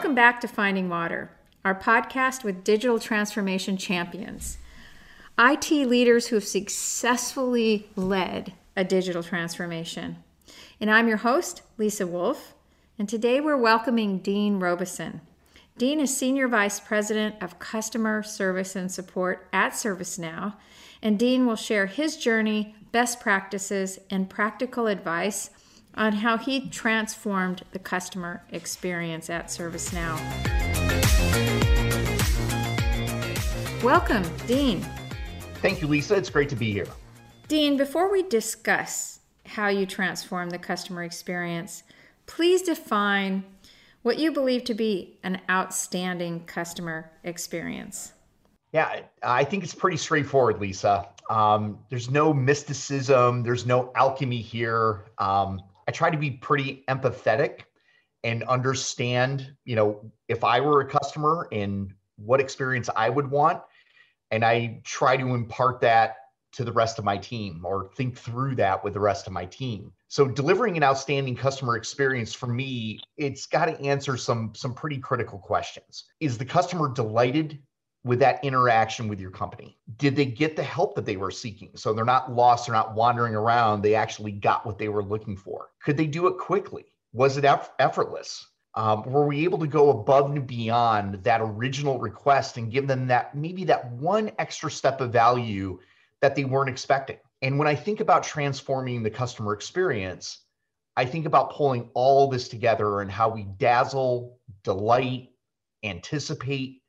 Welcome back to Finding Water, our podcast with digital transformation champions, IT leaders who have successfully led a digital transformation. And I'm your host, Lisa Wolf, and today we're welcoming Dean Robeson. Dean is Senior Vice President of Customer Service and Support at ServiceNow, and Dean will share his journey, best practices, and practical advice on how he transformed the customer experience at ServiceNow. Welcome, Dean. Thank you, Lisa. It's great to be here. Dean, before we discuss how you transform the customer experience, please define what you believe to be an outstanding customer experience. Yeah, I think it's pretty straightforward, Lisa. Um, there's no mysticism, there's no alchemy here. Um, I try to be pretty empathetic and understand, you know, if I were a customer and what experience I would want. And I try to impart that to the rest of my team or think through that with the rest of my team. So delivering an outstanding customer experience for me, it's got to answer some some pretty critical questions. Is the customer delighted with that interaction with your company? Did they get the help that they were seeking? So they're not lost, they're not wandering around, they actually got what they were looking for. Could they do it quickly? Was it eff- effortless? Um, were we able to go above and beyond that original request and give them that maybe that one extra step of value that they weren't expecting? And when I think about transforming the customer experience, I think about pulling all this together and how we dazzle, delight, anticipate,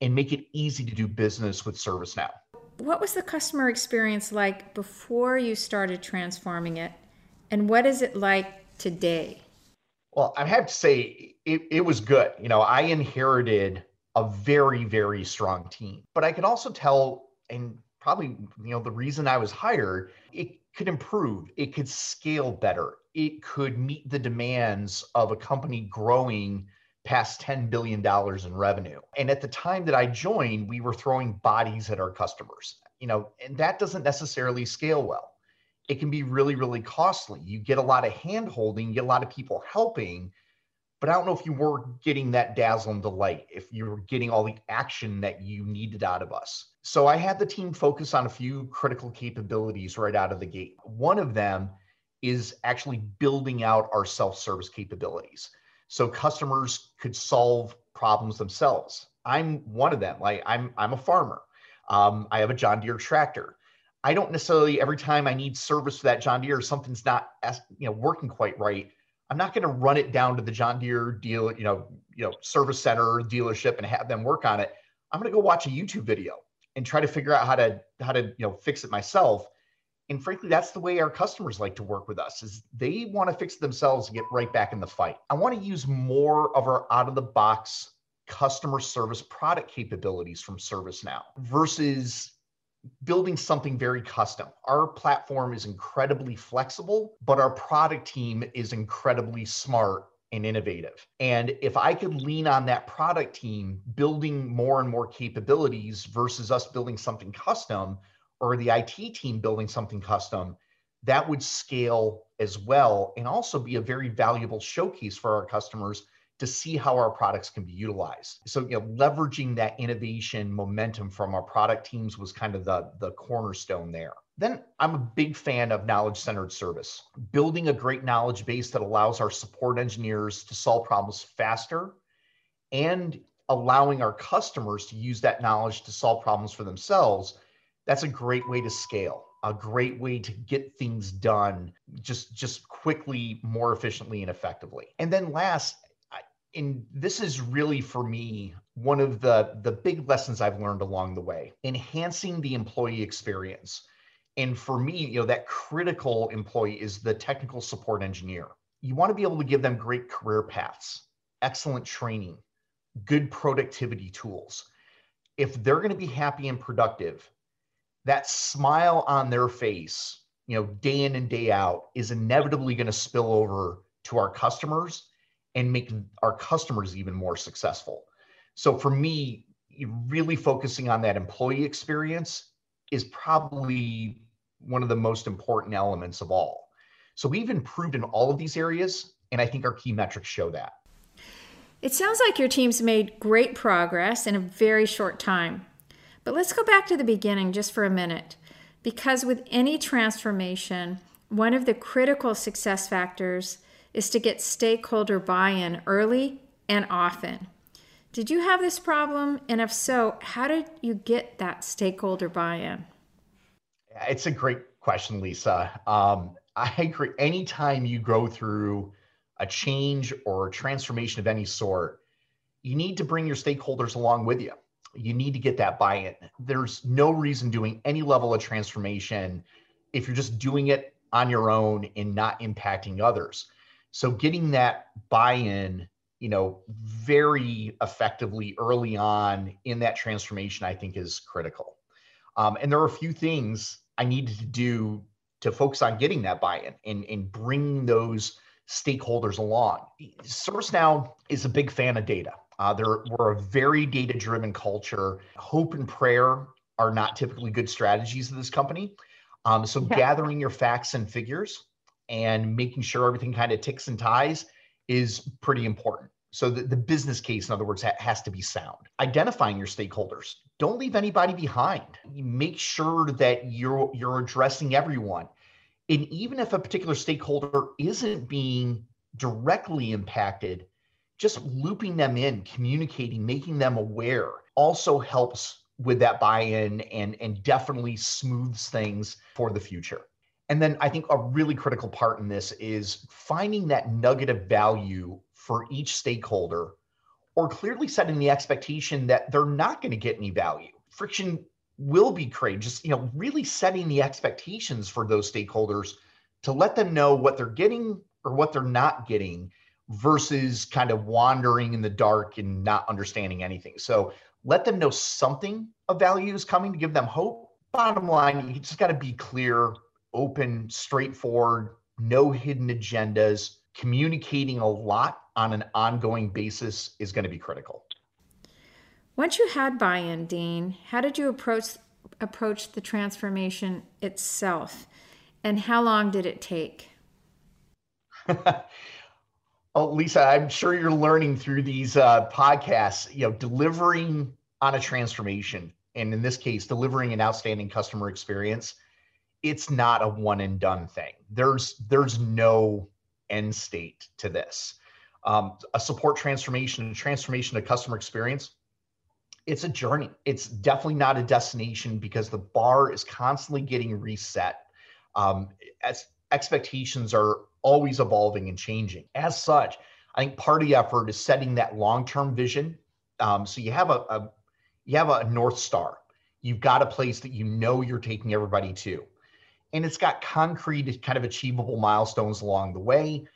and make it easy to do business with ServiceNow. What was the customer experience like before you started transforming it? And what is it like today? Well, I have to say it, it was good. You know, I inherited a very, very strong team, but I could also tell, and probably, you know, the reason I was hired, it could improve, it could scale better, it could meet the demands of a company growing past $10 billion in revenue. And at the time that I joined, we were throwing bodies at our customers, you know, and that doesn't necessarily scale well. It can be really, really costly. You get a lot of hand holding, you get a lot of people helping, but I don't know if you were getting that dazzle and delight, if you were getting all the action that you needed out of us. So I had the team focus on a few critical capabilities right out of the gate. One of them is actually building out our self service capabilities so customers could solve problems themselves. I'm one of them. Like I'm I'm a farmer. Um, I have a John Deere tractor. I don't necessarily every time I need service for that John Deere, something's not as you know working quite right. I'm not going to run it down to the John Deere deal, you know, you know, service center dealership and have them work on it. I'm going to go watch a YouTube video and try to figure out how to how to you know fix it myself and frankly that's the way our customers like to work with us is they want to fix themselves and get right back in the fight i want to use more of our out of the box customer service product capabilities from servicenow versus building something very custom our platform is incredibly flexible but our product team is incredibly smart and innovative. And if I could lean on that product team building more and more capabilities versus us building something custom, or the IT team building something custom, that would scale as well and also be a very valuable showcase for our customers to see how our products can be utilized. So, you know, leveraging that innovation momentum from our product teams was kind of the, the cornerstone there. Then I'm a big fan of knowledge centered service, building a great knowledge base that allows our support engineers to solve problems faster and allowing our customers to use that knowledge to solve problems for themselves that's a great way to scale a great way to get things done just just quickly more efficiently and effectively. And then last and this is really for me one of the the big lessons i've learned along the way enhancing the employee experience. And for me you know that critical employee is the technical support engineer. You want to be able to give them great career paths excellent training good productivity tools. If they're going to be happy and productive that smile on their face, you know, day in and day out is inevitably going to spill over to our customers and make our customers even more successful. So for me, really focusing on that employee experience is probably one of the most important elements of all. So we've improved in all of these areas, and I think our key metrics show that. It sounds like your team's made great progress in a very short time. But let's go back to the beginning just for a minute. Because with any transformation, one of the critical success factors is to get stakeholder buy in early and often. Did you have this problem? And if so, how did you get that stakeholder buy in? It's a great question, Lisa. Um, I agree. Anytime you go through a change or transformation of any sort, you need to bring your stakeholders along with you. You need to get that buy in. There's no reason doing any level of transformation if you're just doing it on your own and not impacting others. So, getting that buy in, you know, very effectively early on in that transformation, I think is critical. Um, and there are a few things I needed to do to focus on getting that buy in and, and those stakeholders along. ServiceNow is a big fan of data. Uh, we're a very data driven culture. Hope and prayer are not typically good strategies of this company. Um, so, yeah. gathering your facts and figures and making sure everything kind of ticks and ties is pretty important. So, the, the business case, in other words, ha- has to be sound. Identifying your stakeholders. Don't leave anybody behind. Make sure that you're, you're addressing everyone. And even if a particular stakeholder isn't being directly impacted, just looping them in, communicating, making them aware also helps with that buy-in and, and definitely smooths things for the future. And then I think a really critical part in this is finding that nugget of value for each stakeholder or clearly setting the expectation that they're not going to get any value. Friction will be created just you know really setting the expectations for those stakeholders to let them know what they're getting or what they're not getting versus kind of wandering in the dark and not understanding anything. So let them know something of value is coming to give them hope. Bottom line you just got to be clear open straightforward no hidden agendas. Communicating a lot on an ongoing basis is going to be critical. Once you had buy-in, Dean, how did you approach approach the transformation itself, and how long did it take? oh, Lisa, I'm sure you're learning through these uh, podcasts. You know, delivering on a transformation, and in this case, delivering an outstanding customer experience. It's not a one and done thing. There's there's no end state to this. Um, a support transformation, a transformation of customer experience it's a journey. It's definitely not a destination because the bar is constantly getting reset. Um, as expectations are always evolving and changing. As such, I think part of the effort is setting that long-term vision. Um, so you have a, a you have a north star. You've got a place that you know you're taking everybody to, and it's got concrete, kind of achievable milestones along the way,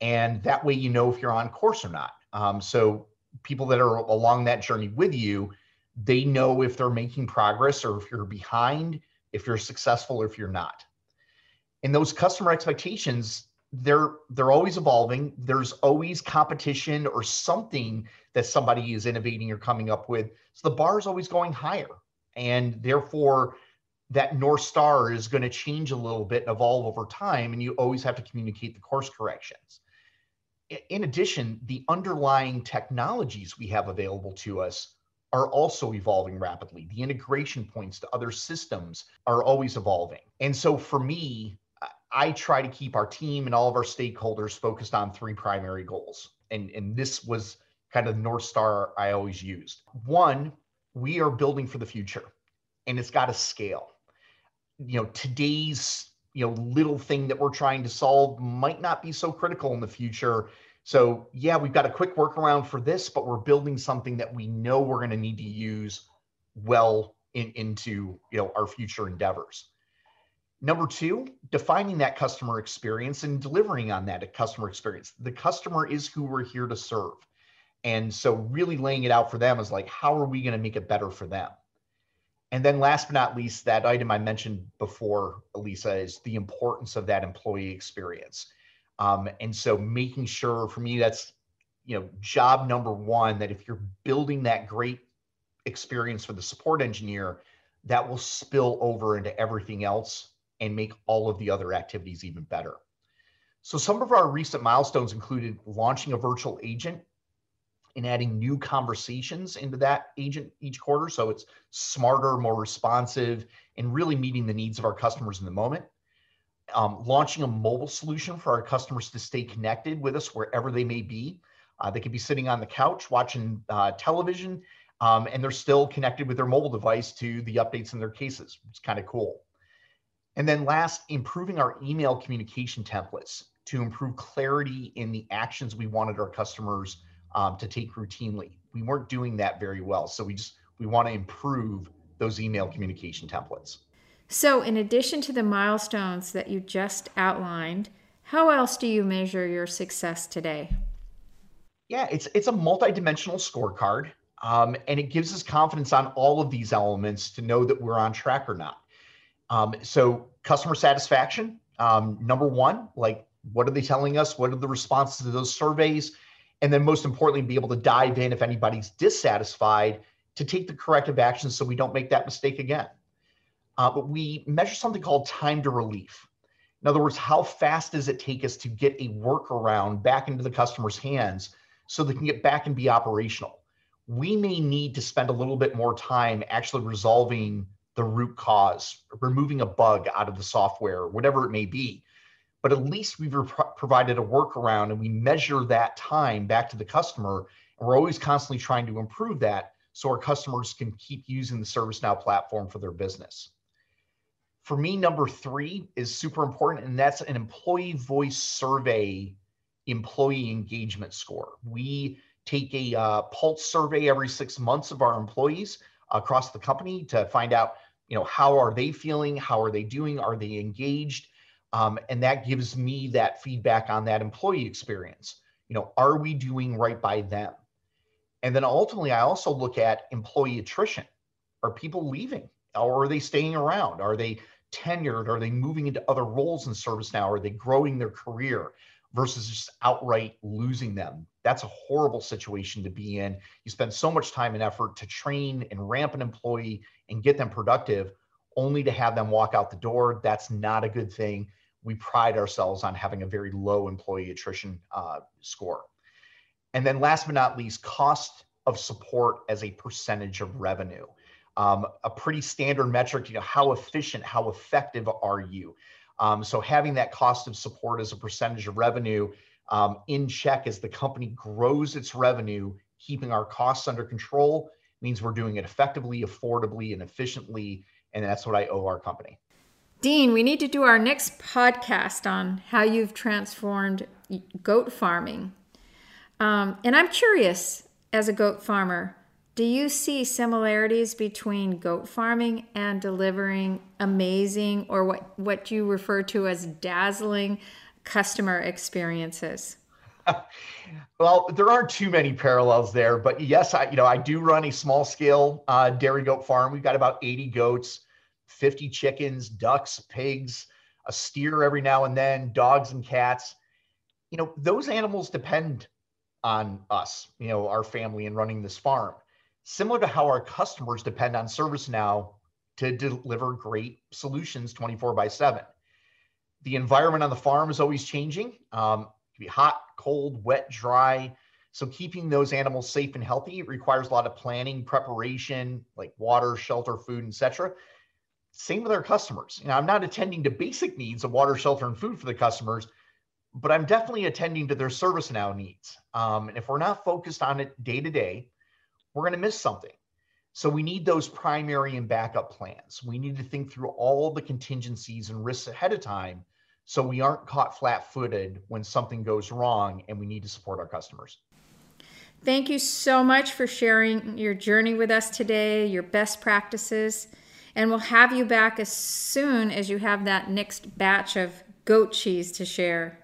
and that way you know if you're on course or not. Um, so people that are along that journey with you they know if they're making progress or if you're behind, if you're successful or if you're not. And those customer expectations, they're they're always evolving. There's always competition or something that somebody is innovating or coming up with. So the bar is always going higher. And therefore, that North Star is going to change a little bit and evolve over time. And you always have to communicate the course corrections. In addition, the underlying technologies we have available to us are also evolving rapidly. The integration points to other systems are always evolving. And so for me, I try to keep our team and all of our stakeholders focused on three primary goals. And, and this was kind of the North Star I always used. One, we are building for the future and it's got to scale. You know, today's you know little thing that we're trying to solve might not be so critical in the future so yeah, we've got a quick workaround for this, but we're building something that we know we're going to need to use well in, into you know our future endeavors. Number two, defining that customer experience and delivering on that customer experience. The customer is who we're here to serve. And so really laying it out for them is like, how are we going to make it better for them? And then last but not least, that item I mentioned before, Elisa, is the importance of that employee experience. Um, and so making sure for me, that's, you know, job number one, that if you're building that great experience for the support engineer, that will spill over into everything else and make all of the other activities even better. So some of our recent milestones included launching a virtual agent and adding new conversations into that agent each quarter. So it's smarter, more responsive, and really meeting the needs of our customers in the moment. Um, launching a mobile solution for our customers to stay connected with us wherever they may be. Uh, they could be sitting on the couch watching uh, television, um, and they're still connected with their mobile device to the updates in their cases. It's kind of cool. And then last, improving our email communication templates to improve clarity in the actions we wanted our customers um, to take routinely. We weren't doing that very well. So we just, we want to improve those email communication templates. So, in addition to the milestones that you just outlined, how else do you measure your success today? Yeah, it's it's a multidimensional scorecard, um, and it gives us confidence on all of these elements to know that we're on track or not. Um, so, customer satisfaction, um, number one, like what are they telling us? What are the responses to those surveys? And then, most importantly, be able to dive in if anybody's dissatisfied to take the corrective actions so we don't make that mistake again. Uh, but we measure something called time to relief. In other words, how fast does it take us to get a workaround back into the customer's hands so they can get back and be operational? We may need to spend a little bit more time actually resolving the root cause, removing a bug out of the software, whatever it may be. But at least we've provided a workaround and we measure that time back to the customer. And we're always constantly trying to improve that so our customers can keep using the ServiceNow platform for their business. For me, number three is super important, and that's an employee voice survey employee engagement score. We take a uh, pulse survey every six months of our employees across the company to find out, you know, how are they feeling? How are they doing? Are they engaged? Um, and that gives me that feedback on that employee experience. You know, are we doing right by them? And then ultimately, I also look at employee attrition. Are people leaving or are they staying around? Are they tenured? Are they moving into other roles in ServiceNow? Are they growing their career versus just outright losing them? That's a horrible situation to be in. You spend so much time and effort to train and ramp an employee and get them productive, only to have them walk out the door. That's not a good thing. We pride ourselves on having a very low employee attrition uh, score. And then last but not least, cost of support as a percentage of revenue. Um, a pretty standard metric, you know, how efficient, how effective are you? Um, so having that cost of support as a percentage of revenue um, in check as the company grows its revenue, keeping our costs under control means we're doing it effectively, affordably, and efficiently. And that's what I owe our company. Dean, we need to do our next podcast on how you've transformed goat farming um, and I'm curious, as a goat farmer, do you see similarities between goat farming and delivering amazing or what, what you refer to as dazzling customer experiences? well, there aren't too many parallels there, but yes, I you know I do run a small scale uh, dairy goat farm. We've got about 80 goats, 50 chickens, ducks, pigs, a steer every now and then, dogs and cats. You know, those animals depend on us, you know, our family and running this farm. Similar to how our customers depend on ServiceNow to deliver great solutions 24 by 7. The environment on the farm is always changing. Um, it can be hot, cold, wet, dry. So keeping those animals safe and healthy requires a lot of planning, preparation, like water, shelter, food, etc. Same with our customers. Know, I'm not attending to basic needs of water, shelter, and food for the customers, but I'm definitely attending to their ServiceNow needs. Um, and if we're not focused on it day to day, we're going to miss something. So we need those primary and backup plans. We need to think through all the contingencies and risks ahead of time so we aren't caught flat footed when something goes wrong and we need to support our customers. Thank you so much for sharing your journey with us today, your best practices, and we'll have you back as soon as you have that next batch of goat cheese to share.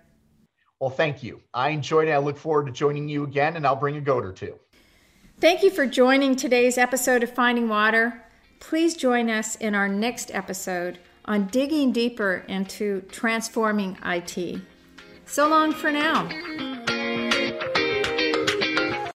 Well, thank you. I enjoyed it. I look forward to joining you again, and I'll bring a goat or two. Thank you for joining today's episode of Finding Water. Please join us in our next episode on digging deeper into transforming IT. So long for now.